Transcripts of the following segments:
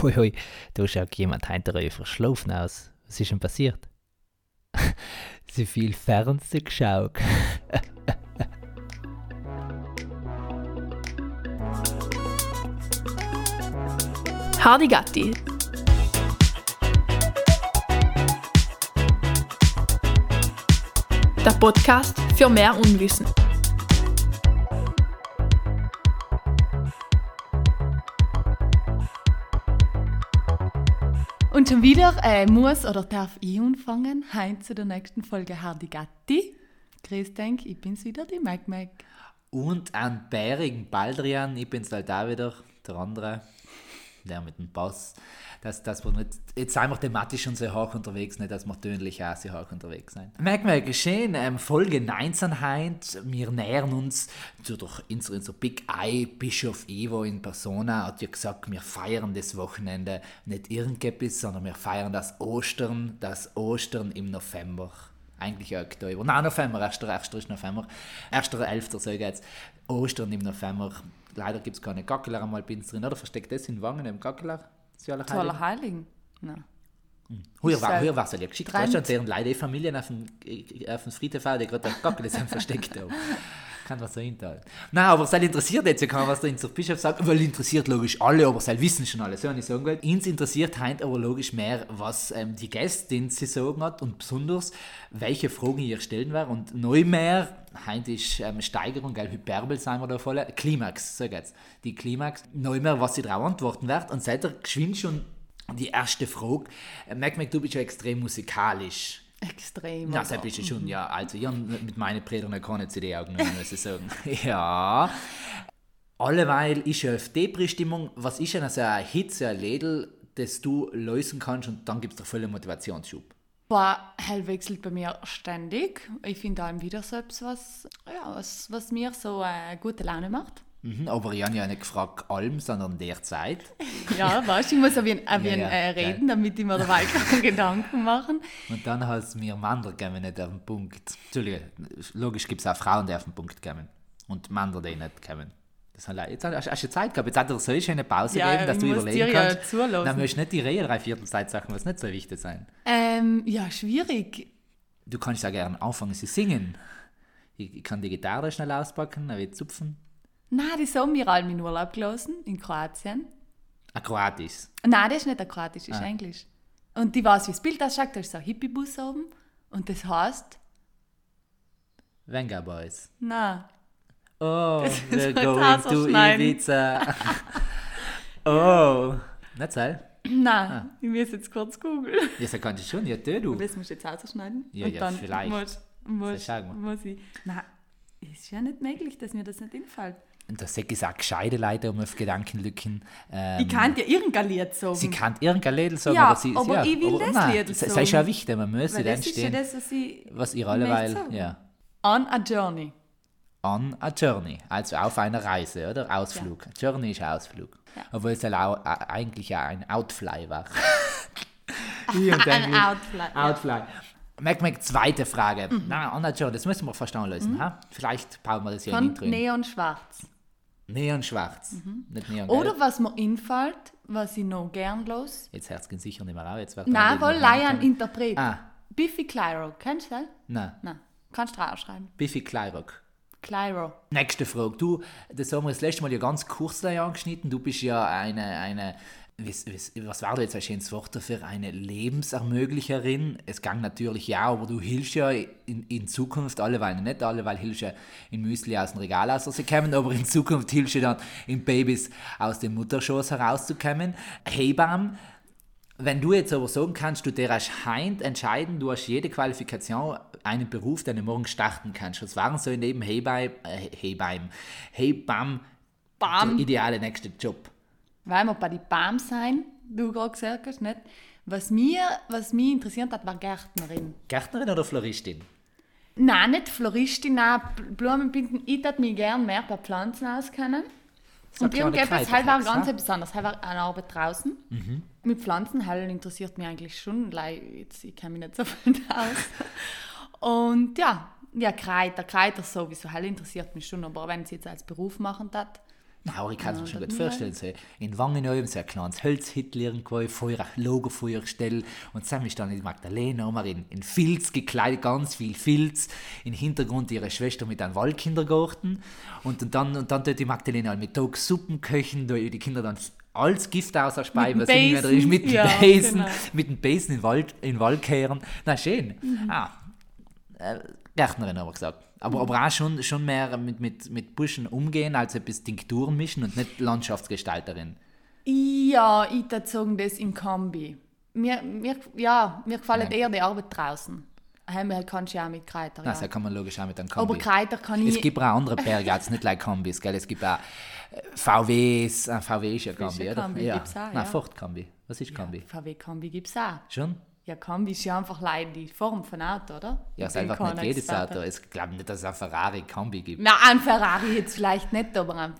Hui, hui, da schaut jemand hinter euch verschlafen aus. Was ist denn passiert? Sie viel Fernsehen geschaut. Hardy Gatti. Der Podcast für mehr Unwissen. Und schon wieder äh, muss oder darf ich anfangen. Heim zu der nächsten Folge Hardy Gatti. Grüß denk, ich bin's wieder, die Mac Mac. Und ein bärigen Baldrian, ich bin's halt auch wieder, der andere, der mit dem Bass. Dass, dass wir nicht, jetzt sind wir thematisch schon sehr hoch unterwegs, nicht, dass wir tönlich auch sehr hoch unterwegs sind. Merkt man geschehen, ähm, Folge 19 heint, wir nähern uns zu durch unser, unser Big Eye, Bischof Evo in Persona hat ja gesagt, wir feiern das Wochenende nicht irgendetwas, sondern wir feiern das Ostern, das Ostern im November eigentlich Oktober. Nein, November, 1. 1. November. 1.11. sage ich jetzt. Ostern im November. Leider gibt es keine Gackeler einmal bei uns drin, oder? Versteckt das in Wangen im Gackeler? Zu Allerheiligen? Nein. Früher war, früher war es ja geschickt. Weißt du, deren Leute, Familien auf dem, auf dem TV, die gerade Gackel sind versteckt haben. Kann was so hinterhalten. Nein, aber es interessiert jetzt ja keiner, was der Inzer Bischof sagt, weil interessiert logisch alle, aber es wissen schon alle, so ich sagen will. Uns interessiert heute aber logisch mehr, was ähm, die Gästin sie sagen hat und besonders, welche Fragen ihr stellen werden und neu mehr, heute ist ähm, Steigerung, gell, Hyperbel sein wir da voll, Klimax, so geht's. Die Klimax, neu mehr, was sie darauf antworten wird und seid ihr geschwind schon die erste Frage. Äh, Mac, Mac, du bist ja extrem musikalisch. Extrem. Na, das bist du schon, ja. Also, ich habe mit meinen Brüdern keine CD aufgenommen, muss ich sagen. ja. Alleweil ist ja FDP-Stimmung. Was ist denn also ein Hit, so ein Lädel, das du lösen kannst und dann gibt es doch voll Motivationsschub? Boah, hell wechselt bei mir ständig. Ich finde auch wieder selbst was, ja, was, was mir so äh, gute Laune macht. Mhm, aber ich habe ja nicht gefragt allem, sondern derzeit. ja, weißt du, ich muss auf ihn, auf ihn ja, ja, äh, reden, damit ich mir dabei keine Gedanken machen. Und dann hast du mir Männer gegeben, nicht auf den Punkt. Entschuldige, logisch gibt es auch Frauen, die auf den Punkt kommen. Und Männer, die nicht kommen. Das jetzt hast du Zeit gehabt. Jetzt hat er so eine Pause ja, gegeben, dass du überlegen kannst. Ja. Dann möchtest du nicht die Reihe drei Viertelzeit Sachen, was nicht so wichtig sein. Ähm, ja, schwierig. Du kannst ja gerne anfangen zu singen. Ich kann die Gitarre schnell auspacken, dann wird zupfen. Nein, die haben wir alle in Urlaub gelassen, in Kroatien. Ein Kroatisch? Nein, das ist nicht ein Kroatisch, das ist ah. Englisch. Und die weiß, wie das Bild ausschaut, da ist so ein Hippie-Bus oben. Und das heißt... Venga Boys. Nein. Oh, we're going to Ibiza. oh. Nicht so? Nein, ah. ich muss jetzt kurz googeln. Ja, das kannst du schon, ja, du. Das musst du jetzt ausschneiden. Ja, und ja, dann vielleicht. Muss, muss, muss ich... Nein, ist ja nicht möglich, dass mir das nicht einfällt. Und das ist auch gescheite Leute, um auf Gedankenlücken. Ähm, ich kann dir irgendein Lied sagen. Sie kann irgendein Lied sagen, ja, aber sie aber ja, ich will aber, das nein, Lied sagen. Das ist ja wichtig, man muss dann stehen. das was, ich was ihr alleweil, ja. On a Journey. On a Journey, also auf einer Reise, oder? Ausflug. Ja. Journey ist Ausflug. Ja. Obwohl es eigentlich ja ein Outfly war. ein Outfly. Outfly. Ja. Mac, Mac, zweite Frage. Mhm. Na, Anna Joe, das müssen wir verstanden lösen. Mhm. Ha? Vielleicht bauen wir das ja Von in Neon Schwarz. Neon Schwarz. Mhm. Nicht Neon Oder was mir einfällt, was ich noch gern los. Jetzt hört es sicher nicht mehr auf. Jetzt Nein, weil Lion Interpret. Ah. Biffy Clyro. Kennst du das? Nein. Nein. Kannst du draufschreiben. Biffy Clyro. Clyro. Nächste Frage. Du, das haben wir das letzte Mal ja ganz kurz angeschnitten. Du bist ja eine, eine was, was, was war da jetzt ein schönes Wort dafür? Eine Lebensermöglicherin. Es gang natürlich ja, aber du hilfst ja in, in Zukunft alleweil nicht alleweil hilfst ja in Müsli aus dem Regal aus, sie kommen, aber in Zukunft hilfst du dann in Babys aus dem Mutterschoß herauszukommen. Hebamme, wenn du jetzt aber sagen kannst, du der hast heint entscheiden, du hast jede Qualifikation, einen Beruf, den du morgen starten kannst. Was waren so in dem Hebaim, äh, Hebaim, Hebam, Bam. der ideale nächste Job? Weil wir bei den BAM sein, du gerade gesagt hast, nicht? Was, mir, was mich interessiert hat, war Gärtnerin. Gärtnerin oder Floristin? Nein, nicht Floristin, nein, Blumenbinden. Ich würde mich gerne mehr bei Pflanzen auskennen. Und irgendetwas halt war ganz etwas anderes. Halt war eine Arbeit draußen. Mhm. Mit Pflanzen halt interessiert mich eigentlich schon. Jetzt, ich kenne mich nicht so viel aus. Und ja, ja, Kräuter, Kräuter sowieso, halt interessiert mich schon. Aber wenn sie jetzt als Beruf machen, Na, aber ich kann es mir schon gut vorstellen. So in Wangen so ein kleines Holzhüttel irgendwo, Feuer, Lagerfeuerstelle. Und dann ist dann die Magdalena immer in, in Filz gekleidet, ganz viel Filz. Im Hintergrund ihre Schwester mit einem Waldkindergarten. Und, und dann, und dann tut die Magdalena mit Tag Suppen köchen, da die Kinder dann alles Gift aus der Speibe, was immer drin ist, mit dem ja, Besen, genau. mit dem Besen in Wald, in Wald kehren. Na, schön. Mhm. Ah, äh, Gärtnerin haben wir gesagt. Aber, aber auch schon, schon mehr mit, mit, mit Buschen umgehen, als etwas Tinkturen mischen und nicht Landschaftsgestalterin. Ja, ich würde das im Kombi. Mir, mir, ja, mir gefällt ja. eher die Arbeit draußen. Himmel kannst du ja auch mit Kreiter. Ja. Das kann man logisch auch mit einem Kombi. Aber Kreiter kann ich... Es gibt auch andere Berge, also nicht like Kombis, gell? Es gibt auch äh, VWs, äh, VW ist ja Kombi, oder? Kombi ja. gibt's auch, Nein, ja. Ford Kombi. Was ist Kombi? Ja, VW Kombi gibt es auch. Schon? Ja, Kombi ist ja einfach leider die Form von Auto, oder? Ja, es ist einfach nicht jedes Auto. Ich glaube nicht, dass es ein Ferrari Kombi gibt. Na, ein Ferrari jetzt vielleicht nicht, aber ein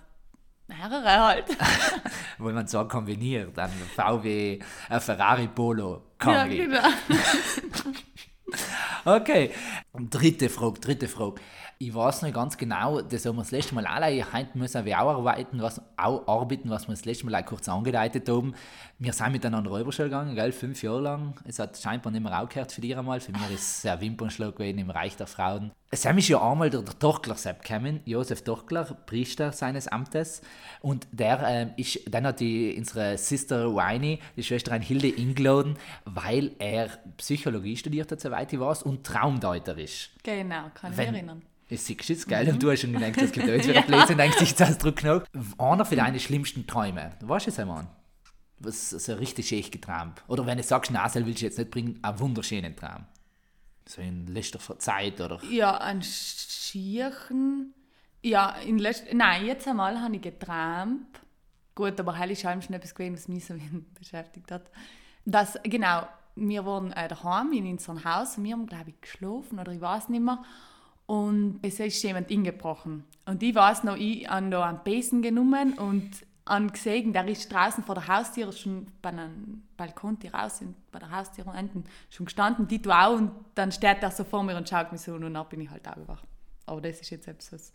mehrere halt. Wenn man so kombiniert, ein VW, ein Ferrari Polo Kombi. Ja, genau. okay, dritte Frage, dritte Frage. Ich weiß noch ganz genau, das haben wir das letzte Mal alle, heute müssen wir auch arbeiten, was, auch arbeiten, was wir das letzte Mal kurz angedeutet haben. Wir sind miteinander Räuberschule gegangen, gell, fünf Jahre lang. Es hat scheinbar nicht mehr aufgehört für dich einmal. Für mich ist es ein Wimpernschlag gewesen im Reich der Frauen. Sam ist ja einmal der, der Tochler Sepp gekommen, Josef Tochler, Priester seines Amtes. Und der äh, ist, dann hat die, unsere Sister Winey, die Schwesterin Hilde, eingeladen, weil er Psychologie studiert hat, soweit ich weiß, und Traumdeuter ist. Genau, kann ich mich erinnern. Es ist jetzt geil. Mhm. Und du hast schon gedacht, es gibt jetzt wieder ja. Blödsinn, denkst dich das Druck nach. Einer für deine schlimmsten Träume. Weißt du es einmal? Was so richtig schön geträumt. Oder wenn du sagst, Nasel willst du jetzt nicht bringen, einen wunderschönen Traum. So in letzter Zeit, oder? Ja, ein Schirchen. Ja, in letzter, nein, jetzt einmal habe ich geträumt. Gut, aber heilig ist schon etwas gewesen, was mich so beschäftigt hat. Das, genau, wir waren äh, daheim in unserem Haus und wir haben, glaube ich, geschlafen oder ich weiß nicht mehr. Und es ist jemand eingebrochen. Und ich weiß noch, ich habe da einen Besen genommen und an gesehen, der ist draußen vor der Haustür schon bei einem Balkon die raus sind, bei der Haustür unten schon gestanden, die du auch und dann steht er so vor mir und schaut mich so und dann bin ich halt auch wach. Aber das ist jetzt etwas, was,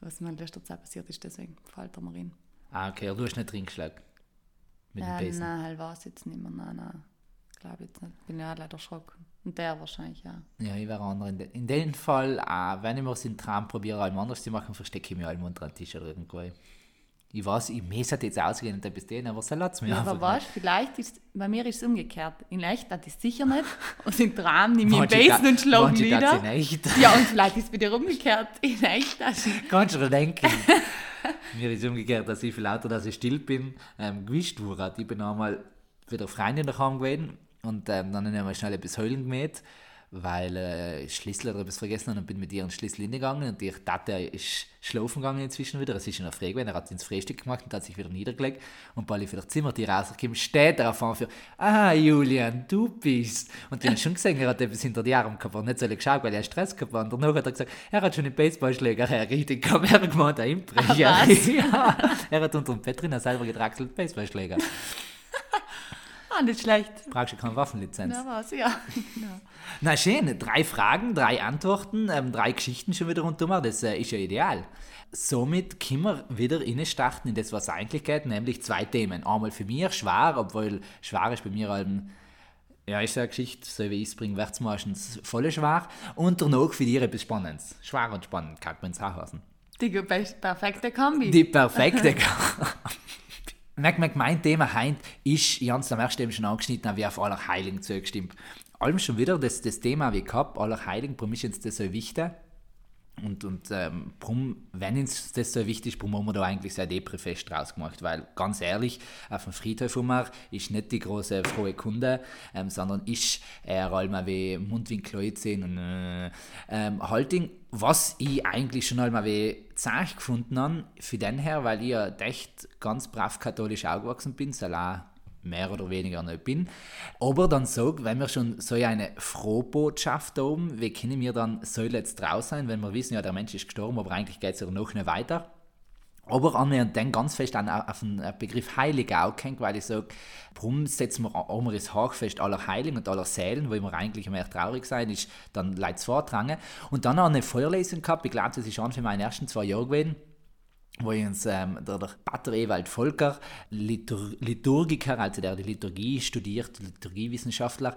was mir in letzter Zeit passiert ist, deswegen fällt er mir rein. Ah, okay, du hast nicht drin geschlagen? Mit dem äh, Besen? Nein, halt war es jetzt nicht mehr, nein, nein. Glaube jetzt nicht. Bin ja leider erschrocken. Und der wahrscheinlich, ja. Ja, ich wäre andere. In, de, in dem Fall, äh, wenn ich mir den Traum probiere, einmal anders zu machen, verstecke ich mich einmal unter einen Tisch oder irgendwo. Ich weiß, ich muss jetzt ausgehen und etwas denen, aber so lasst mir ja, Aber weißt vielleicht ist, bei mir ist es umgekehrt. In echt das ist sicher nicht. Und im Traum nehme ich Besen und schlage nieder. Ja, und vielleicht ist es wieder umgekehrt. In echt das Kannst du dir denken. mir ist umgekehrt, dass ich viel lauter, dass ich still bin, ähm, gewischt wurde. Ich bin einmal wieder Freundin daheim gewesen und ähm, dann habe ich schnell etwas heulen gemäht, weil äh, Schlüssel oder etwas vergessen habe und bin mit ihr ins Schlüssel hingegangen und die Tate ist schlafen gegangen inzwischen wieder. Es ist in der Früh gewesen, er hat ins Frühstück gemacht und hat sich wieder niedergelegt. Und ich für das Zimmer die rauskomme, steht er auf einmal für «Ah, Julian, du bist!» Und die haben schon gesehen, er hat etwas hinter die Arme gehabt, und nicht so geschaut, weil er Stress gehabt hat. Und danach hat er gesagt, er hat schon einen Baseballschläger hergerichtet, kam er gemeint, ein Einbrecher. ja, er hat unter dem Bett drin selber gedraxelt Baseballschläger. Ah, nicht schlecht. Du keine Waffenlizenz. Na was, ja. genau. Na schön, drei Fragen, drei Antworten, ähm, drei Geschichten schon wieder rundum. Das äh, ist ja ideal. Somit können wir wieder starten in das, was eigentlich geht, nämlich zwei Themen. Einmal für mich schwer, obwohl schwer ist bei mir ein ja, ist eine Geschichte, so wie ich es bringe, wird es meistens voll schwer. Und danach für dich etwas Spannendes. Schwer und spannend, kann man es auch heißen. Die perfekte Kombi. Die perfekte Kombi. Merk, merk, mein Thema heint ist, ich habe es am ersten schon angeschnitten, wie auf Allerheiligen zugestimmt. Allem schon wieder das, das Thema, wie ich habe, Allerheiligen, warum ist uns das so wichtig? Und, und ähm, warum, wenn uns das so wichtig ist, warum haben wir da eigentlich so ein Depri-Fest draus gemacht? Weil, ganz ehrlich, auf dem Friedhof immer ist nicht die große frohe Kunde, ähm, sondern ist eher einmal wie Mundwinkel und äh, ähm, Halting, was ich eigentlich schon einmal wie Zeich gefunden habe, für den her, weil ich ja echt ganz brav katholisch aufgewachsen bin, so mehr oder weniger nicht bin. Aber dann sag, wenn wir schon so eine Frohbotschaft haben, wie können wir dann so jetzt draus sein, wenn wir wissen, ja, der Mensch ist gestorben, aber eigentlich geht es ja noch nicht weiter. Aber annähernd dann ganz fest an, auf den Begriff Heilig auch kennt, weil ich sage, warum setzen wir auch das Hochfest aller Heiligen und aller Seelen, wo wir eigentlich mehr traurig sein, ist dann Leid vortragen. Und dann auch eine Feuerlesung gehabt, ich glaube, das ist schon für meine ersten zwei Jahre gewesen wo uns ähm, der, der Pater Ewald Volker, Litur Liturgiker, also der die Liturgie studiert, Liturgiewissenschaftler,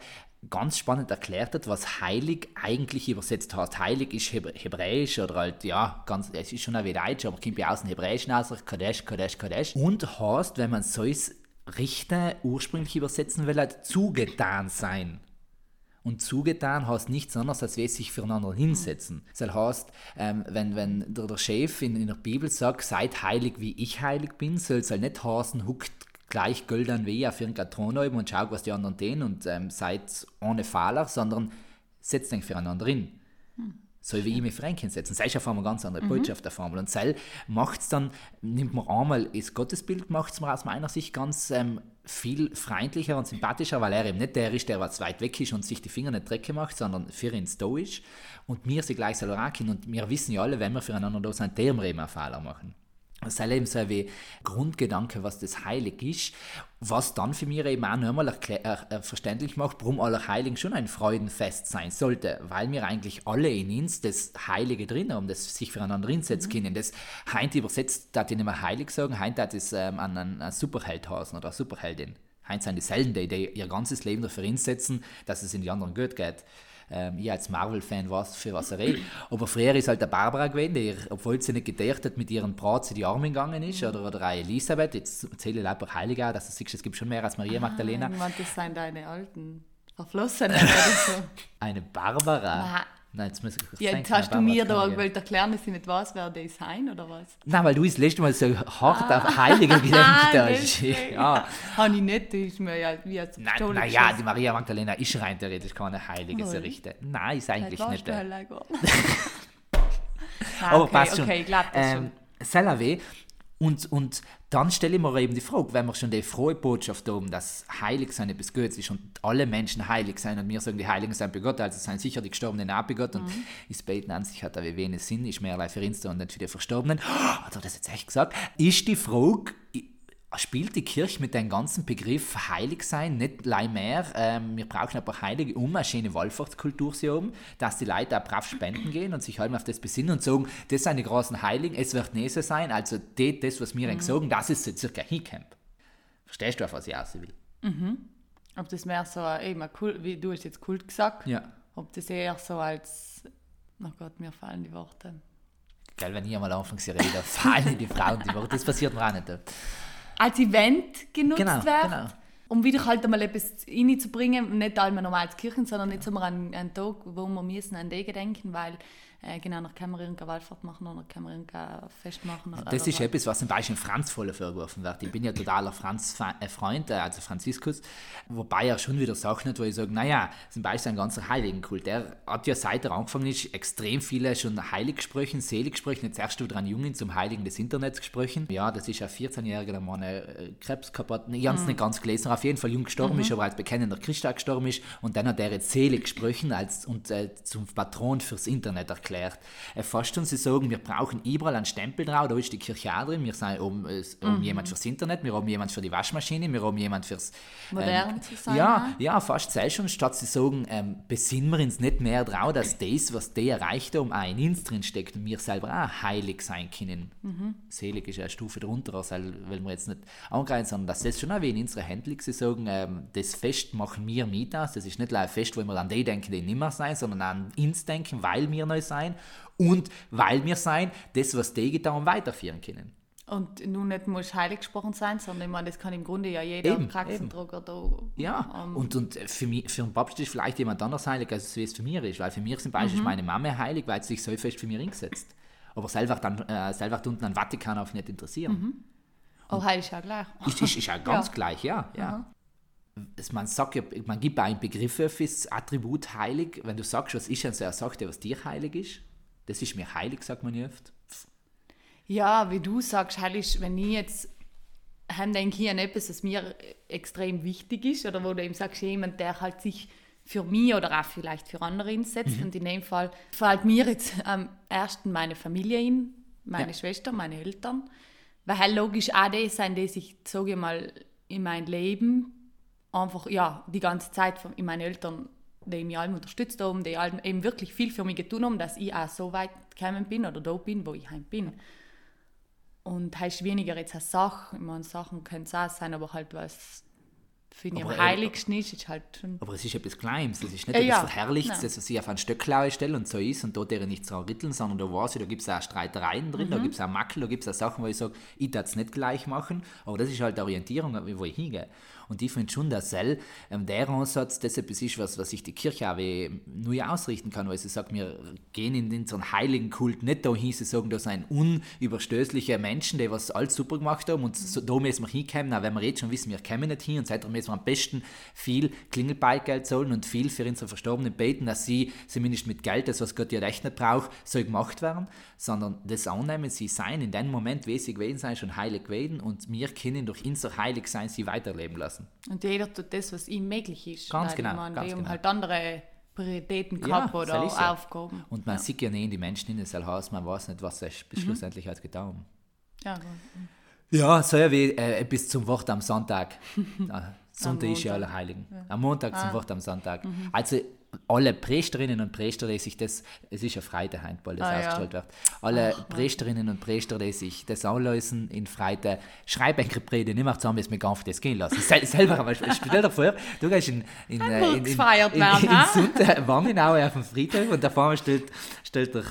ganz spannend erklärt hat, was heilig eigentlich übersetzt heißt. Heilig ist hebräisch oder halt, ja, ganz, es ist schon ein Deutsch, aber kommt ja aus dem Hebräischen aus, Kadesh, Kadesh, Kadesh. Und heißt, wenn man so ist, richten, ursprünglich übersetzen will, halt zugetan sein. Und zugetan heißt nichts anderes, als wir sich füreinander hinsetzen. Das heißt, ähm, wenn, wenn der, der Chef in, in, der Bibel sagt, seid heilig, wie ich heilig bin, soll es halt nicht heißen, huckt gleich Geld wie auf ihren Thron und schaut, was die anderen tun und ähm, seid ohne Fehler, sondern setzt euch füreinander hin. Hm. So wie ich mich Franken setzen. Das ist auf einmal eine ganz andere mhm. Botschaft der Formel. Und Zell macht es dann, nimmt man einmal das Gottesbild, macht es mir aus meiner Sicht ganz ähm, viel freundlicher und sympathischer, weil er eben nicht der ist, der was weit weg ist und sich die Finger nicht dreckig macht, sondern für ihn ist. Und mir sie gleich selber Und wir wissen ja alle, wenn wir füreinander da sind, der eben einen Fehler machen. Das eben so ein Grundgedanke, was das Heilig ist, was dann für mich eben auch nochmal äh, verständlich macht, warum Allerheiligen schon ein Freudenfest sein sollte, weil wir eigentlich alle in uns das Heilige drin haben, das sich füreinander hinsetzen mhm. können. Das Heint übersetzt, da ich nicht mehr heilig sagen, Heint es ähm, an einen Superheld heißen oder eine Superheldin. Heint sind dieselben, die, die ihr ganzes Leben dafür hinsetzen, dass es in die anderen gut geht ähm, ich als Marvel-Fan weiß, für was er redet. Aber früher ist halt der Barbara gewesen, die, obwohl sie nicht gedacht hat, mit ihren Brat in die Arme gegangen ist, oder, oder auch Elisabeth, jetzt zähle ich einfach heilig auch, dass du siehst, es gibt schon mehr als Maria ah, Magdalena. Ich meine, das sind deine alten oder so. Eine Barbara? Na, Nein, jetzt muss ich ja, jetzt hast du mir da gewollt erklären, dass ich nicht weiß, wer das sein oder was? Nein, weil du das letzte Mal so hart ah. auf Heilige gedacht hast. ja. Habe ich nicht, das ist mir ja wie als Nein, naja, die Maria Magdalena ist rein theoretisch keine Heilige, so richtig. Nein, ist eigentlich nicht. Aber okay, passt schon. Okay, ich glaube das ähm, schon. Und, und dann stelle ich mir eben die Frage, wenn wir schon die frohe Botschaft haben, dass heilig sein etwas Gutes ist und alle Menschen heilig sein und wir sagen, die Heiligen sind bei Gott, also sind sicher die Gestorbenen auch bei Gott und mhm. das Beten an sich hat aber wenig Sinn, ist mehr für uns und nicht für die Verstorbenen. Hat er das jetzt echt gesagt? Ist die Frage, spielt die Kirche mit dem ganzen Begriff heilig sein nicht mehr. Ähm, wir brauchen ein paar Heilige, um eine schöne Wallfahrtskultur zu haben, dass die Leute auch brav spenden gehen und sich halt auf das besinnen und sagen, das sind die großen Heiligen, es wird nicht so sein, also das, das was wir mhm. sagen, das ist so circa Hincamp. Verstehst du, auf was ich aus will? Mhm. Ob das mehr so eben Kult, wie du hast jetzt Kult gesagt, ja. ob das eher so als, oh Gott, mir fallen die Worte. Gell, wenn ich einmal anfange zu reden, fallen die Frauen die Worte, das passiert mir auch nicht als Event genutzt genau, wird. Genau. Um wieder halt einmal etwas reinzubringen, nicht einmal normal als Kirchen, sondern jetzt haben wir einen, einen Tag, wo wir müssen an die gedenken, weil äh, genau, nach irgendeine Wallfahrt machen oder kann man irgendein Fest machen. Oder das ist etwas, was zum Beispiel Franz voll vorgeworfen wird. Ich bin ja totaler Franz-Freund, äh, also Franziskus, wobei er schon wieder Sachen hat, wo ich sage, naja, zum Beispiel ein ganzer Heiligenkult. Der hat ja seit er angefangen ist, extrem viele schon Heiligsprüchen, Seligsprüchen, jetzt erst wieder an Jungen zum Heiligen des Internets gesprochen. Ja, das ist ein 14-Jähriger, der mal äh, Krebs hat. Ich habe es mhm. nicht ganz gelesen, auf jeden Fall jung gestorben mhm. ist, aber als bekennender Christ gestorben ist. Und dann hat er jetzt Seligsprüchen als, und äh, zum Patron fürs Internet erklärt erklärt. Äh, fast schon, sie sagen, wir brauchen überall einen Stempel drauf, da ist die Kirche auch drin, wir sind um, um mhm. jemand fürs Internet, wir haben jemand für die Waschmaschine, wir haben jemand fürs... Modern ähm, zu sein. Ja, ja, fast sei schon, statt sie sagen, ähm, besinnen wir uns nicht mehr drauf, dass das, was der erreicht um ein uns drin steckt und wir selber auch heilig sein können. Mhm. Selig ist eine Stufe drunter, also weil wir jetzt nicht angreifen, sondern dass das schon auch wie in unserer Hände liegt, sie sagen, ähm, das Fest machen wir mit aus, das ist nicht ein Fest, wo wir an die denken, die nicht mehr sein, sondern an uns denken, weil wir neu sein und weil wir sein, das, was die getan weiterführen können. Und nun nicht muss heilig gesprochen sein, sondern ich meine, das kann im Grunde ja jeder eben, Praxendrucker da. Ja, ähm, und, und für, mich, für einen Papst ist vielleicht jemand anders heilig, als es für mich ist. Weil für mich zum Beispiel mhm. meine Mama heilig, weil sie sich so fest für mich hingesetzt. Aber selber dann äh, selber unten an Vatikan auf nicht interessieren. Mhm. Oh, heilig ist ja gleich. Ist, ist, ist ja ganz ja. gleich, ja. ja. Man sagt ja, man gibt einen Begriff für das Attribut heilig. Wenn du sagst, was ist denn so, er sagt ja, was dir heilig ist das ist mir heilig, sagt man ja oft. Ja, wie du sagst, heilig, wenn ich jetzt denke ich an etwas, das mir extrem wichtig ist, oder wo du eben sagst, jemand, der halt sich für mich oder auch vielleicht für andere einsetzt. Mhm. Und in dem Fall fällt mir jetzt am ersten meine Familie ein, meine ja. Schwester, meine Eltern. Weil halt logisch auch die sind, die sich, sage ich mal, in mein Leben einfach, ja, die ganze Zeit von, in meine Eltern die mich allem unterstützt haben, die allem eben wirklich viel für mich getan haben, dass ich auch so weit gekommen bin oder da bin, wo ich heim bin. Und heißt weniger jetzt eine Sache. Ich meine, Sachen können es auch sein, aber halt was finde ich am heiligsten ist, ist halt schon. Aber es ist etwas Kleines, es ist nicht äh, etwas ja. Verherrlichtes, dass sie auf einen Stöcklaue stellen und so ist und dort nicht zu rütteln, sondern da weiß ich, da gibt es auch Streitereien drin, mhm. da gibt es auch Makel, da gibt es auch Sachen, wo ich sage, ich darf es nicht gleich machen, aber das ist halt die Orientierung, wo ich hingehe. Und ich finde schon, dass ähm, der Ansatz, etwas ist, was, was sich die Kirche auch neu ausrichten kann, weil sie sagt, wir gehen in unseren heiligen Kult nicht dahin, sie sagen, das sind unüberstößliche Menschen, die was alles super gemacht haben und so, da müssen wir hinkommen, auch wenn wir jetzt schon wissen, wir kommen nicht hin und seitdem müssen wir am besten viel Klingelbeigeld zahlen und viel für unsere Verstorbenen beten, dass sie zumindest mit Geld, das was Gott ja recht nicht braucht, so gemacht werden, sondern das annehmen, sie sein in dem Moment, wie sie gewesen sind, schon heilig gewesen und wir können durch unser heilig sein sie weiterleben lassen lassen. Und jeder tut das, was ihm möglich ist. Ganz genau. Man ganz genau. halt andere Prioritäten gehabt ja, oder ja. Aufgaben. Und man ja. sieht ja nicht in die Menschen in das Haus, man weiß nicht, was es bis mhm. schlussendlich hat getan. Ja, gut. Ja, so wie äh, bis zum Wort am Sonntag. Ah, Sonntag ist ja Allerheiligen. Ja. Am Montag ah. zum Wort am Sonntag. Mhm. Also alle Priesterinnen und Priester, die sich das, es ist ja Freitag Handball, das ah, ausgestellt ja. wird, alle Ach, Priesterinnen und Priester, die sich das anlösen in Freitag, schreiben eine Predigt, nicht mehr zusammen, dass wir gar nicht das gehen lassen. Sel selber, aber stell dir vor, du gehst in, in, in, in, in, in, in, in, in, in Wangenau auf dem Friedhof und da vorne stellt, stellt der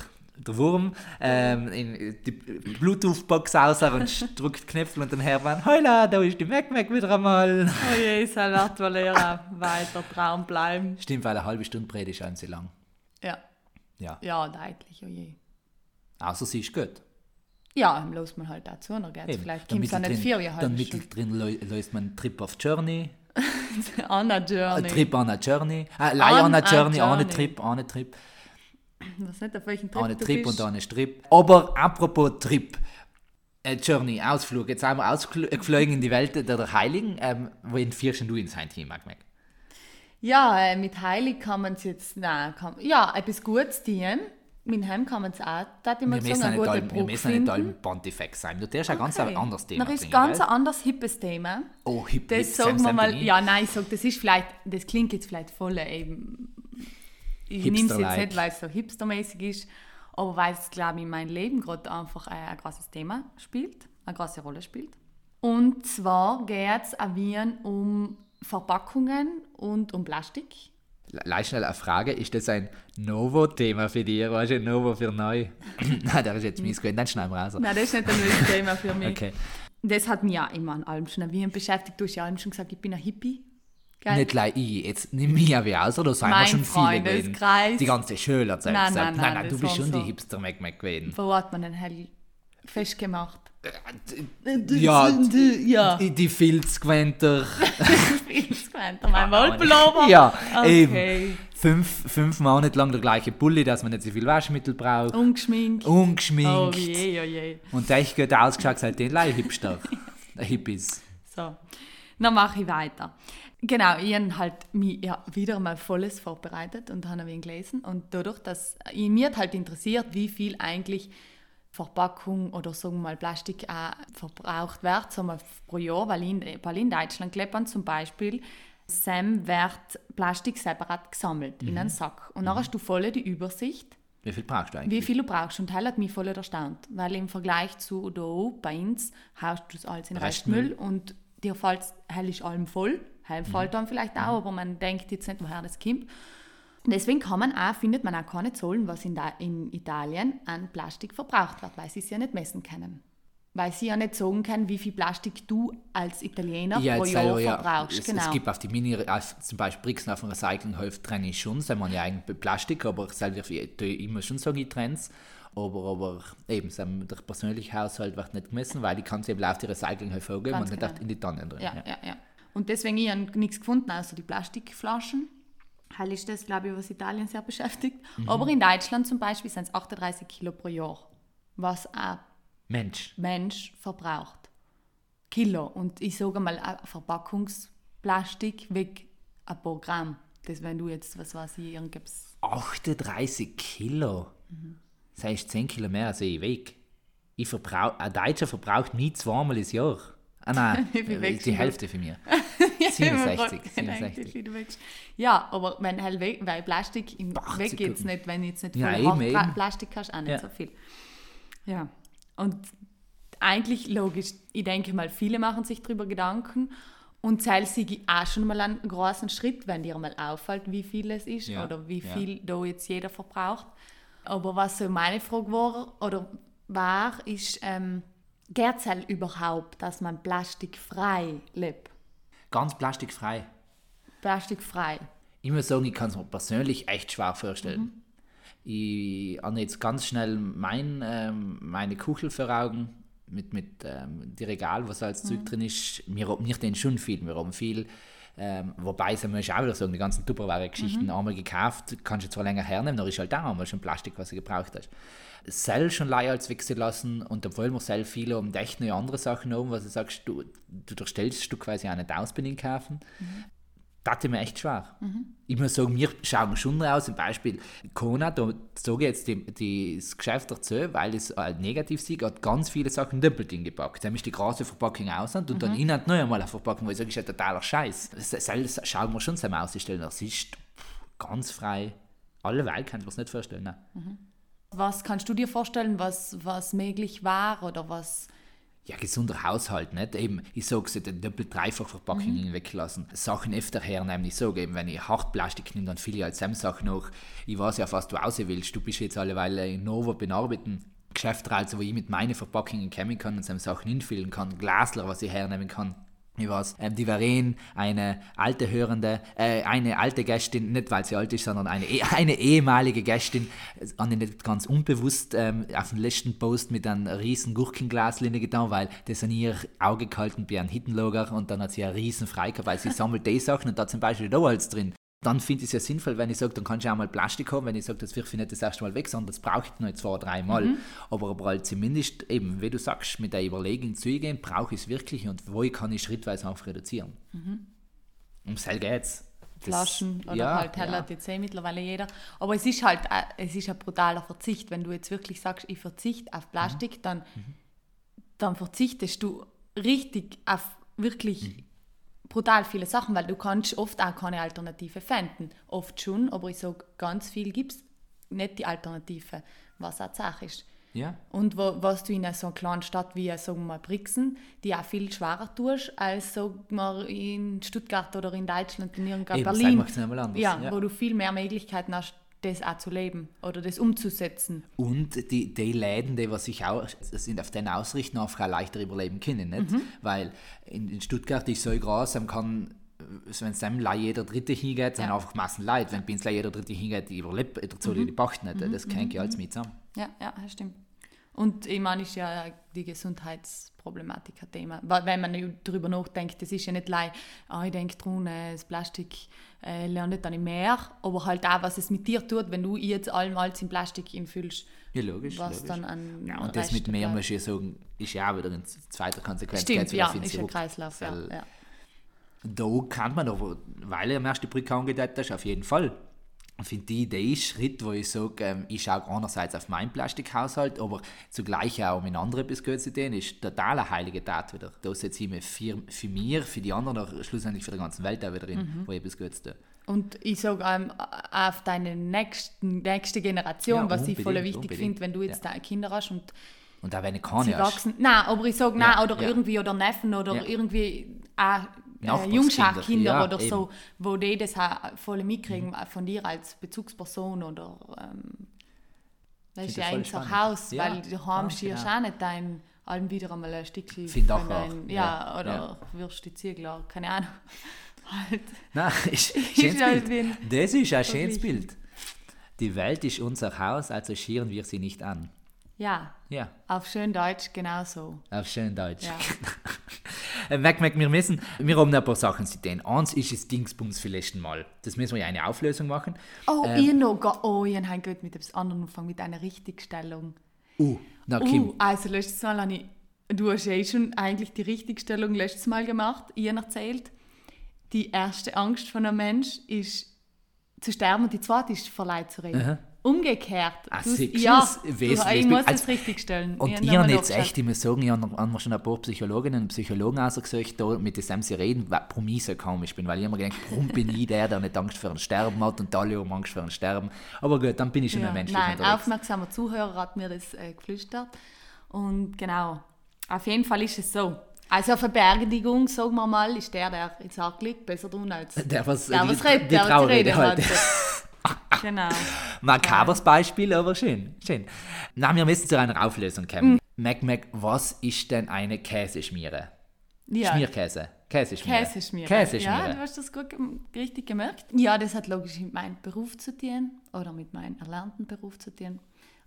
der Wurm ähm, in die Bluetooth-Box aus und drückt Knöpfe und dann hört man, Heula, da ist die Mac Mac wieder einmal. Oh je, sein Lehrer weiter Traum bleiben. Stimmt, weil eine halbe Stunde Predigt ist sie lang. Ja. Ja. Ja, deutlich, oh je. Außer sie ist gut. Ja, dann löst man halt dazu noch Geld. Vielleicht kommt es auch nicht vier Jahre. Dann mittendrin löst man Trip of Journey. on a Journey. Trip on a Journey. Äh, Lie on, a Journey, on a Trip, on a Trip. Was nicht, auf welchen Trip Eine Trip bist. und eine Strip. Aber apropos Trip. Äh, Journey, Ausflug. Jetzt wir ausgeflogen in die Welt der, der Heiligen. Ähm, wohin fährst du ins Heimteam, Magmeg? Ja, äh, mit Heilig kann man es jetzt, nein, kann, ja, etwas Gutes dienen. Mit Heim kann man es auch, da ich mal sagen, eine gute allem, Wir müssen nicht allem Pontifex sein. Du darfst okay. ein ganz anderes Thema Das ist ein ganz anderes, hippes Thema. Oh, hip, Das hip, sagen wir mal, ja, nein, ich sage, das ist vielleicht, das klingt jetzt vielleicht voll eben ich nehme es jetzt nicht, weil es so hipstermäßig ist, aber weil es, glaube ich, in meinem Leben gerade einfach ein, ein großes Thema spielt, eine große Rolle spielt. Und zwar geht es um Verpackungen und um Plastik. Leicht schnell eine Frage, ist das ein Novo-Thema für dich? Weißt du, Novo für neu? Nein, der ist jetzt mies gewesen, dann schneiden wir raus. Nein, das ist nicht ein neues Thema für mich. Okay. Das hat mich ja immer an allem schon Wien beschäftigt. Du hast ja allem schon gesagt, ich bin ein Hippie. Geil. Nicht gleich ich, jetzt mich ja wie aus, oder sind wir schon viele gewesen. Die ganze Schule hat nein, nein, nein, nein, nein, du bist schon so. die Hipster-Mac gewesen. Wo hat man denn hell festgemacht? Ja, ja. die, die Filzgewänder. Filzgewänder, mein Wollpullover. Ja, okay. eben. Fünf, fünf Monate lang der gleiche Pulli, dass man nicht so viel Waschmittel braucht. Ungeschminkt. Ungeschminkt. Oh je, oh je. Und der ich gut ausgeschaut, seitdem ein Hipster. Der Hippies. So, dann mache ich weiter. Genau, ich habe halt mich ja, wieder mal volles vorbereitet und habe wenig gelesen. Und dadurch, dass ich, mir halt interessiert, wie viel eigentlich Verpackung oder sagen wir mal Plastik auch verbraucht wird sagen wir, pro Jahr, weil in, weil in Deutschland kleppern zum Beispiel Sam wird Plastik separat gesammelt mhm. in einen Sack. Und mhm. dann hast du voll die Übersicht. Wie viel brauchst du eigentlich? Wie viel du brauchst. Und das hat mich voll erstaunt. Weil im Vergleich zu da bei uns haust du das alles in Restmüll, Restmüll und dir fällt hell ist allem voll fällt dann vielleicht auch, aber man denkt jetzt nicht, woher das kommt. Deswegen kann man auch, findet man auch keine Zahlen, was in, da, in Italien an Plastik verbraucht wird, weil sie es ja nicht messen können. Weil sie ja nicht sagen können, wie viel Plastik du als Italiener ja, pro Jahr ja, verbrauchst. Es, genau. es gibt auf die Mini, zum Beispiel Brixen auf dem Recyclinghof trenne ich schon, sagen wir ja eigentlich Plastik, aber selber immer schon sage ich Trends. Aber, aber eben, der persönliche Haushalt wird nicht gemessen, weil ich kann es eben auf die Recyclinghöfe geben und genau. nicht in die Tonnen drin. Ja, ja, ja. Und deswegen ich habe nichts gefunden, außer die Plastikflaschen. Hell ist das, glaube ich, was Italien sehr beschäftigt. Mhm. Aber in Deutschland zum Beispiel sind es 38 Kilo pro Jahr, was ein Mensch, Mensch verbraucht. Kilo. Und ich sage mal, Verpackungsplastik weg ein paar Gramm. Das, wenn du jetzt, was weiß ich, irgendwas. 38 Kilo? Mhm. Das heißt 10 Kilo mehr als ich weg. Ich verbrauch, ein Deutscher verbraucht nie zweimal im Jahr. Ah nein, äh, die Hälfte für mich. 67. 67. Ja, aber wenn halt weg, weil Plastik im Weg geht es nicht, wenn jetzt nicht viel ja, Plastik hast, auch nicht ja. so viel. Ja, und eigentlich logisch. Ich denke mal, viele machen sich darüber Gedanken. Und zähl sie auch schon mal einen großen Schritt, wenn dir mal auffällt, wie viel es ist Ja, oder wie viel da jetzt jeder verbraucht. Aber was so meine Frage war, oder war, ist, ähm, geht es überhaupt, dass man plastikfrei lebt? Ganz plastikfrei. Plastikfrei. Ich muss sagen, ich kann es mir persönlich echt schwer vorstellen. Ich habe jetzt ganz schnell mein, ähm, meine Kuchel vor Augen mit, mit ähm, die Regal, was alles Zeug drin ist. Wir haben nicht den schon viel, wir haben viel. Ähm, wobei, muss ich auch wieder sagen, die ganzen Tupperware-Geschichten einmal gekauft, kannst du zwar länger hernehmen, aber ist halt auch einmal schon Plastik, was du gebraucht hast. Sell schon als wechseln lassen und obwohl wir Sell viele um echt neue andere Sachen haben, was du sagst, du, du durchstellst du quasi auch nicht aus bei den Kaufen. Das ist mir echt schwer. Ich muss sagen, wir schauen schon raus, zum Beispiel Kona, da sage ich jetzt die, die, das Geschäft dazu, weil es halt negativ sieht, hat ganz viele Sachen doppelt ingepackt. Dann ist die große Verpackung aus und dann innen noch einmal eine Verpackung, wo ich sage, ist ja totaler Scheiß. Das, das, das schauen wir schon zusammen ausstellen. Das ist ganz frei. Alle Welt kann ich mir das nicht vorstellen. Ne? Was kannst du dir vorstellen, was, was möglich war oder was... Ja, gesunder Haushalt, nicht? Eben, ich sage es, den Doppel-Dreifach-Verpackungen Mhm. weglassen. Sachen öfter hernehmen. Ich sage eben, wenn ich Hartplastik nehme, dann viele ich als Sachen noch. Ich weiß ja, was du raus willst. Du bist jetzt alleweil in Nova benarbeiten. Geschäfte, also wo ich mit meinen Verpackungen kommen kann und Sam Sachen hinfüllen kann. Glasler, was ich hernehmen kann. Weiß, ähm, die Verena, eine alte Hörende, äh, eine alte Gästin, nicht weil sie alt ist, sondern eine, eh- eine ehemalige Gästin, habe ich nicht ganz unbewusst ähm, auf den letzten Post mit einem riesen Gurkenglaslinie getan, weil das an ihr Auge gehalten bei einem Hittenlager und dann hat sie einen riesen frei gehabt, weil sie sammelt die Sachen und da zum Beispiel da alles drin. Dann finde ich es ja sinnvoll, wenn ich sage, dann kannst du auch mal Plastik haben, wenn ich sage, das wirf ich nicht das erste Mal weg, sondern das brauche ich noch zwei, dreimal. Aber, aber halt zumindest eben, wie du sagst, mit der Überlegung zu gehen, brauche ich es wirklich und wo kann ich schrittweise auch reduzieren. Um Sell geht's. Das- Flaschen oder ja, halt Teller, ja. die sehen mittlerweile jeder. Aber es ist halt äh, es ist ein brutaler Verzicht. Wenn du jetzt wirklich sagst, ich verzichte auf Plastik, Mhm. dann, dann verzichtest du richtig auf wirklich Mhm. Brutal viele Sachen, weil du kannst oft auch keine Alternative finden. Oft schon, aber ich sage, ganz viel gibt es nicht die Alternative, was auch Sache ist. Ja. Und wo, was du in so einer kleinen Stadt wie sagen wir mal Brixen, die auch viel schwerer tust, als sagen wir in Stuttgart oder in Deutschland, in irgendeinem Eben, Berlin. sei macht's noch mal anders, Ja, ja. wo du viel mehr Möglichkeiten hast, das auch zu leben oder das umzusetzen. Und die, die Läden, die was sich auch sind auf den ausrichten, einfach auch leichter überleben können. Nicht? Mhm. Weil in, in Stuttgart ist so groß, man kann, wenn es einem jeder Dritte hingeht, sind Ja. einfach Massen Leid. Wenn uns jeder Dritte hingeht, die überlebt, dazu Mhm. die Pacht nicht. Das kennt ja alles mit zusammen. Ja, ja, das stimmt. Und ich meine, ist ja die Gesundheitsproblematik ein Thema. Wenn man darüber nachdenkt, das ist ja nicht allein, ah, ich denke dran, das Plastik äh, landet dann im Meer, aber halt auch, was es mit dir tut, wenn du jetzt allem alles in Plastik infüllst. Ja, logisch. Was logisch. dann an ja, und das mit mehr, muss ich ja sagen, ist ja auch wieder eine zweite Konsequenz. Stimmt, ja, ist ein. Kreislauf. Ja, ja. Da kann man aber, weil er am ersten Brücke angedeutet hast, auf jeden Fall. Ich finde die ist Schritt, wo ich sage, ähm, ich schaue einerseits auf meinen Plastikhaushalt, aber zugleich auch in andere Biskuitsideen, ist total eine heilige Tat wieder. Da setze ich mir für, für mich, für die anderen, schlussendlich für die ganze Welt auch wieder drin, Mhm. wo ich Biskuits tue. Und ich sage ähm, auf deine nächsten, nächste Generation, Ja, was ich voll wichtig finde, wenn du jetzt deine Kinder hast und Und auch wenn ich sie keine hast. wachsen. Nein, aber ich sage, nein, Ja, oder ja. irgendwie, oder Neffen, oder Ja. irgendwie auch äh, Jungscharkinder ja, oder so, eben. wo die das auch voll mitkriegen äh, von dir als Bezugsperson oder ähm, das ist ja ich voll unser spannend. Haus, Ja, weil du heim ja, genau. auch nicht dein allem wieder einmal ein Stückchen Finde auch auch, dein- ja, ja, oder ja. wirst die Ziegler, keine Ahnung. halt. Nein, ist schönes halt Bild. Das ist ein schönes. Bild. Die Welt ist unser Haus, also schieren wir sie nicht an. Ja, Ja, auf schön Deutsch genauso. auf schön Deutsch. Ja. Merk, merk, wir müssen, wir haben ein paar Sachen zu tun. Eins ist das Dingsbums für letzten Mal. Das müssen wir ja eine Auflösung machen. Oh, Ähm. ihr noch, ga- oh, ich habe heute mit etwas anderem angefangen, mit einer Richtigstellung. Uh, na Kim, Uh, also letztes Mal habe ich, du hast ja eh schon eigentlich die Richtigstellung letztes Mal gemacht, habe erzählt. Die erste Angst von einem Mensch ist zu sterben und die zweite ist verleiht zu reden. Aha. Umgekehrt. Ah, Du- ja, Wesentlich. ich muss Also- das richtigstellen. Und Ich habe jetzt echt, ich muss sagen, ich habe schon ein paar Psychologinnen und Psychologen ausgesucht, da mit dem sie reden, warum ich so komisch bin. Weil ich immer gedacht, warum bin ich der, der nicht Angst vor ein Sterben hat und alle haben Angst vor ein Sterben. Aber gut, dann bin ich schon Ja, ein menschlich Nein, unterwegs. aufmerksamer Zuhörer hat mir das äh, geflüstert. Und genau. Auf jeden Fall ist es so. Also eine Beerdigung, sagen wir mal, ist der, der ins Sarg liegt, besser tun als Der, was, der, die, was redet, die der, was Traurede hat. Genau. Makabers Beispiel, aber schön. schön. Na, wir müssen zu einer Auflösung kommen. Mac, Mac, was ist denn eine Käseschmiere? Ja. Schmierkäse. Käseschmiere. Käseschmiere. Käseschmiere. Ja, du hast das gut richtig gemerkt. Ja, das hat logisch mit meinem Beruf zu tun oder mit meinem erlernten Beruf zu tun.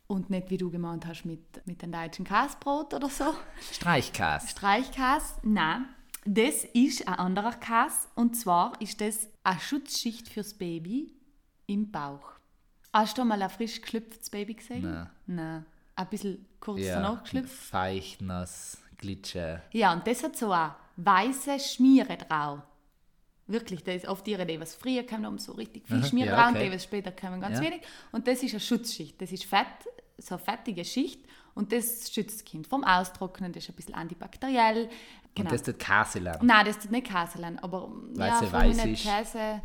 Und nicht, wie du gemeint hast, mit, mit dem deutschen Käsebrot oder so. Streichkäse. Streichkäse, nein. Das ist ein anderer Käse. Und zwar ist das eine Schutzschicht fürs Baby im Bauch. Hast du mal ein frisch geschlüpftes Baby gesehen? Nein. Nein. Ein bisschen kurz Ja, danach geschlüpft. feucht, nass, glitsche. Ja, und das hat so eine weiße Schmiere drauf. Wirklich, das ist oft ihre Idee, was früher kam, um so richtig viel Schmiere ja, drauf, okay. und die, was später kamen ganz Ja. wenig. Und das ist eine Schutzschicht. Das ist Fett, so eine fettige Schicht. Und das schützt das Kind vom Austrocknen, das ist ein bisschen antibakteriell. Genau. Und das tut Käse lernen. Nein, das tut nicht Käse lernen, aber Weil ja, sie weiß ist. Käse,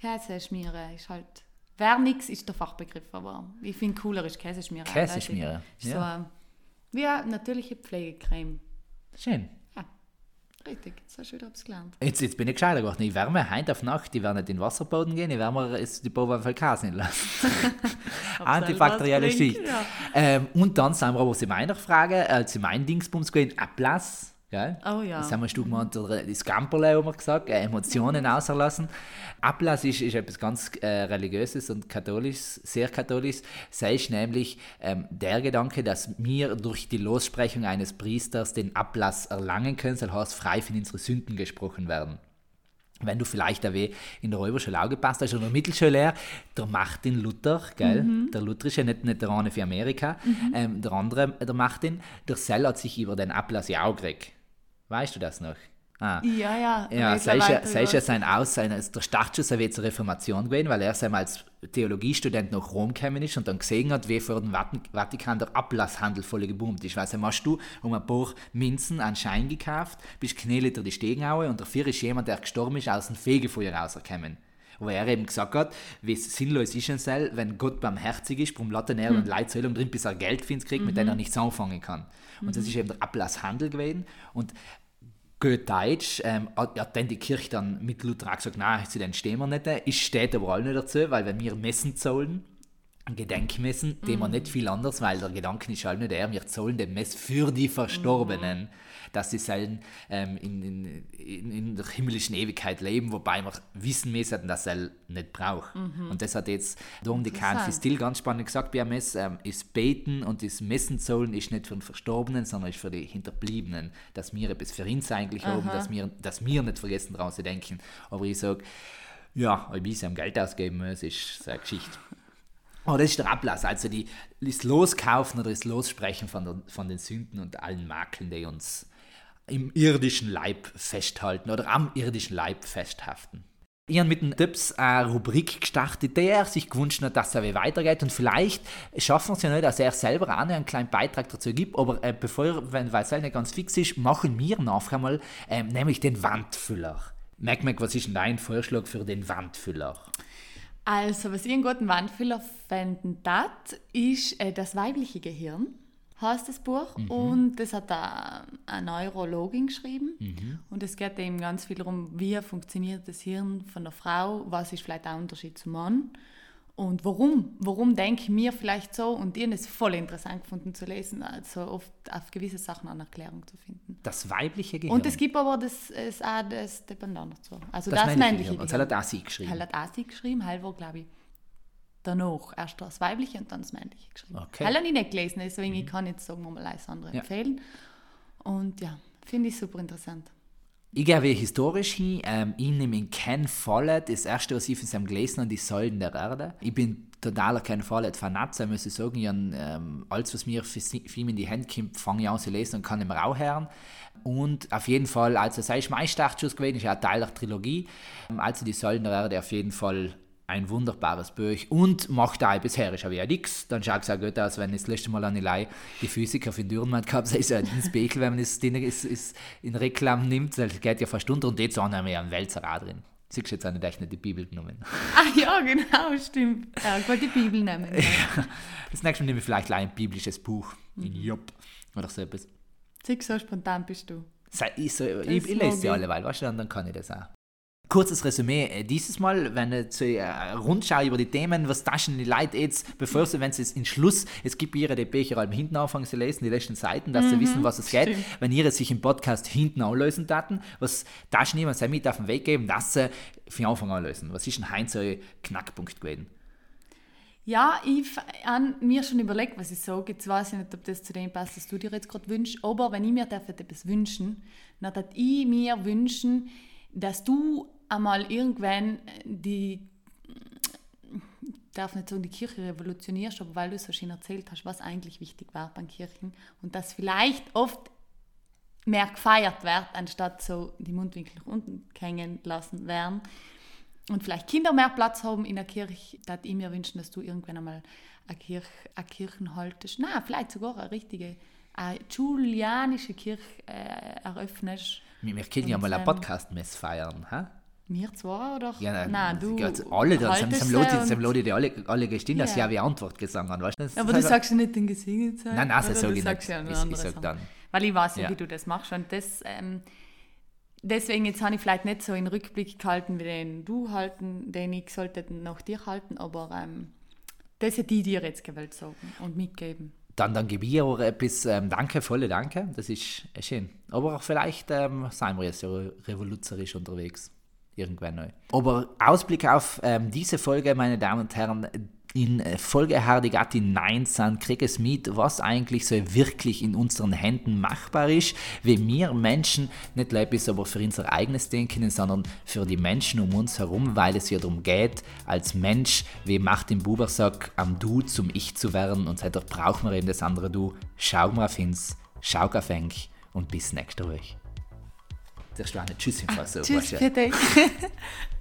Käseschmiere ist halt... Vernix ist der Fachbegriff, aber ich finde cooler ist Käseschmiere. Käseschmiere, So ja. eine, wie eine natürliche Pflegecreme. Schön. Ja, richtig, jetzt hast du wieder etwas gelernt. Jetzt, jetzt bin ich gescheiter geworden. Ich wärme heute auf Nacht, ich werde nicht in den Wasserboden gehen, ich werde mir die Boba voll Käse lassen. Antibakterielle Schicht. ja. Ähm, und dann sind wir aber zu meiner Frage, äh, zu meinen Dingsbums gehen, Ablass. Gell? Oh ja. Das haben wir gemeint, oder das Gamperle haben wir gesagt, äh, Emotionen auslassen. Ablass ist, ist etwas ganz äh, Religiöses und Katholisches, sehr Katholisches. Sei es nämlich ähm, der Gedanke, dass wir durch die Lossprechung eines Priesters den Ablass erlangen können, soll heißt, frei von unseren Sünden gesprochen werden wenn du vielleicht in der Räuberschule auch gepasst hast oder in der Mittelschule, der Martin Luther, gell? Der Luther ist ja nicht, nicht der eine für Amerika, ähm, der andere, der Martin, der Sell hat sich über den Ablass ja auch gekriegt. Weißt du das noch? Ah. Ja, ja. Ja, sei ja, sei ja sein Aus, sein, der Startschuss wird zur Reformation gewesen, weil er sein als Theologiestudent nach Rom gekommen ist und dann gesehen hat, wie vor dem Vati- Vatikan der Ablasshandel voll geboomt ist. Weil hast du um ein paar Minzen einen Schein gekauft, bist Knähliter die Stegenaue und dafür ist jemand, der gestorben ist, aus dem Fegefeuer rausgekommen. Wo er eben gesagt hat, wie es sinnlos ist es wenn Gott barmherzig ist, warum lässt er und Leute Zöllung drin, bis er Geld für kriegt, mit dem er nichts anfangen kann. Und das ist eben der Ablasshandel gewesen. Und gut Deutsch, ähm, hat, dann die Kirche dann mit Luther auch gesagt, nein, zu den stehen wir nicht. Ich stehe aber auch nicht dazu, weil wenn wir Messen zahlen, Gedenkmessen, dem wir nicht viel anders, weil der Gedanke ist halt nicht der, wir zahlen den Mess für die Verstorbenen, dass sie sollen ähm, in, in, in, in der himmlischen Ewigkeit leben, wobei wir wissen müssen, dass er nicht braucht. Und das hat jetzt Kahn Interessant. Fistil ganz spannend gesagt Mess, ähm, ist Beten und das Messen zahlen ist nicht für den Verstorbenen, sondern ist für die Hinterbliebenen, dass wir etwas für uns eigentlich haben, dass wir, dass wir nicht vergessen daran zu denken. Aber ich sage, ja, ich am Geld ausgeben muss, ist so eine Geschichte. Aber das ist der Ablass, also die, das Loskaufen oder das Lossprechen von, der, von den Sünden und allen Makeln, die uns im irdischen Leib festhalten oder am irdischen Leib festhaften. Ich habe mit den Tipps eine Rubrik gestartet, der er sich gewünscht hat, dass er weitergeht und vielleicht schaffen es ja nicht, dass er selber auch noch einen kleinen Beitrag dazu gibt, aber äh, bevor, wenn, es nicht ganz fix ist, machen wir nachher einmal ähm, nämlich den Wandfüller. Mac, Mac, was ist dein Vorschlag für den Wandfüller? Also, was ich einen guten Wandfüller fänden tat, ist äh, das weibliche Gehirn, heißt das Buch. Mhm. Und das hat da eine Neurologin geschrieben. Mhm. Und es geht eben ganz viel darum, wie funktioniert das Hirn von der Frau, was ist vielleicht der Unterschied zum Mann. Und warum? Warum denken wir vielleicht so? Und habe es voll interessant gefunden zu lesen, also oft auf gewisse Sachen eine Erklärung zu finden. Das weibliche Gehirn. Und es gibt aber das, auch das Dependant dazu. Also das, das männliche Gehirn. Und Gehirn. das hat er sie geschrieben. Hat auch sie geschrieben, war, glaube ich, danach. Erst das weibliche und dann das männliche geschrieben. Okay. Habe ich nicht gelesen, deswegen ich kann jetzt sagen wir mal alles andere Ja. empfehlen. Und ja, finde ich super interessant. Ich gehe wie historisch hin. Ähm, ich nehme Ken Follett, das erste, was ich von seinem gelesen habe, die Säulen der Erde. Ich bin totaler Ken Follett-Fanat, muss ich sagen. Ich habe, ähm, alles, was mir für ihn in die Hände kommt, fange ich an zu lesen und kann ihm auch hören. Und auf jeden Fall, also sei es mein Startschuss gewesen, ist ja Teil der Trilogie. Ähm, Also die Säulen der Erde auf jeden Fall ein wunderbares Buch und macht auch bisher ist aber ja nichts. Dann schaut es auch gut aus, wenn ich das letzte Mal an die die Physiker für Dürrenmann gehabt habe, ist ja ein Spekel, wenn man es in Reklam nimmt, das geht ja fast unter und jetzt haben wir ja einen Wälzer auch drin. Siehst du jetzt auch nicht echt nicht die Bibel genommen. Ah ja, genau, stimmt. Ja, ich wollte die Bibel nehmen. Das nächste Mal nehme ich vielleicht ein biblisches Buch in Job oder so etwas. Sieg so spontan bist du. Ich, so, ich, ich lese sie alle, weil, weißt du, dann kann ich das auch. Kurzes Resümee äh, dieses Mal, wenn ich zur äh, Rundschau über die Themen, was taschen die Leute jetzt, bevor sie, wenn sie es in Schluss, es gibt ihre die Bücher halt hinten anfangen zu lesen, die letzten Seiten, dass mhm, sie wissen, was es geht, stimmt. wenn ihre sich im Podcast hinten anlösen taten, was taschen jemand mit auf den Weg geben, dass sie von Anfang an lösen. Was ist ein Heinz ein Knackpunkt gewesen? Ja, ich habe mir schon überlegt, was ich sage. Jetzt weiß ich nicht, ob das zu dem passt, was du dir jetzt gerade wünschst. Aber wenn ich mir etwas wünschen dann würde ich mir wünschen, dass du einmal irgendwann die darf nicht sagen, die Kirche revolutionierst, aber weil du so schön erzählt hast, was eigentlich wichtig war beim Kirchen und dass vielleicht oft mehr gefeiert wird, anstatt so die Mundwinkel nach unten hängen lassen werden und vielleicht Kinder mehr Platz haben in der Kirche, da ich mir wünschen, dass du irgendwann einmal eine, Kirche, eine Kirchen haltest. Na, vielleicht sogar eine richtige, eine julianische Kirche äh, eröffnest. Wir, wir können ja mal eine Podcast-Mess feiern, ha? Wir zwar oder? Ja, nein, nein du. Alle, da sind haben Leute, die alle, alle gestehen, dass sie ja wie Antwort gesagt haben. Weißt? aber du sagst ja nicht den Gesingen. Nein, nein, das sage ich nicht. Ja ich, ich sag dann. Weil ich weiß ja, wie du das machst. Und das, ähm, deswegen jetzt habe ich vielleicht nicht so einen Rückblick gehalten, wie den du halten, den ich sollte noch dir halten, aber ähm, das hätte ich dir jetzt gewählt sagen und mitgeben. Dann, dann gebe ich auch etwas, ähm, danke, volle Danke, das ist schön. Aber auch vielleicht ähm, seien wir jetzt so revoluzerisch unterwegs irgendwann neu. Aber Ausblick auf ähm, diese Folge, meine Damen und Herren, in äh, Folge Hardigatti 19 krieg es mit, was eigentlich so wirklich in unseren Händen machbar ist, wie wir Menschen nicht nur etwas aber für unser eigenes Denken, sondern für die Menschen um uns herum, weil es ja darum geht, als Mensch, wie Martin Buber sagt, am Du zum Ich zu werden und seitdem brauchen wir eben das andere Du. Schau mal auf uns, schau auf und bis nächste Woche. Das war eine Tschüss im Fall so. Tschüss, bitte.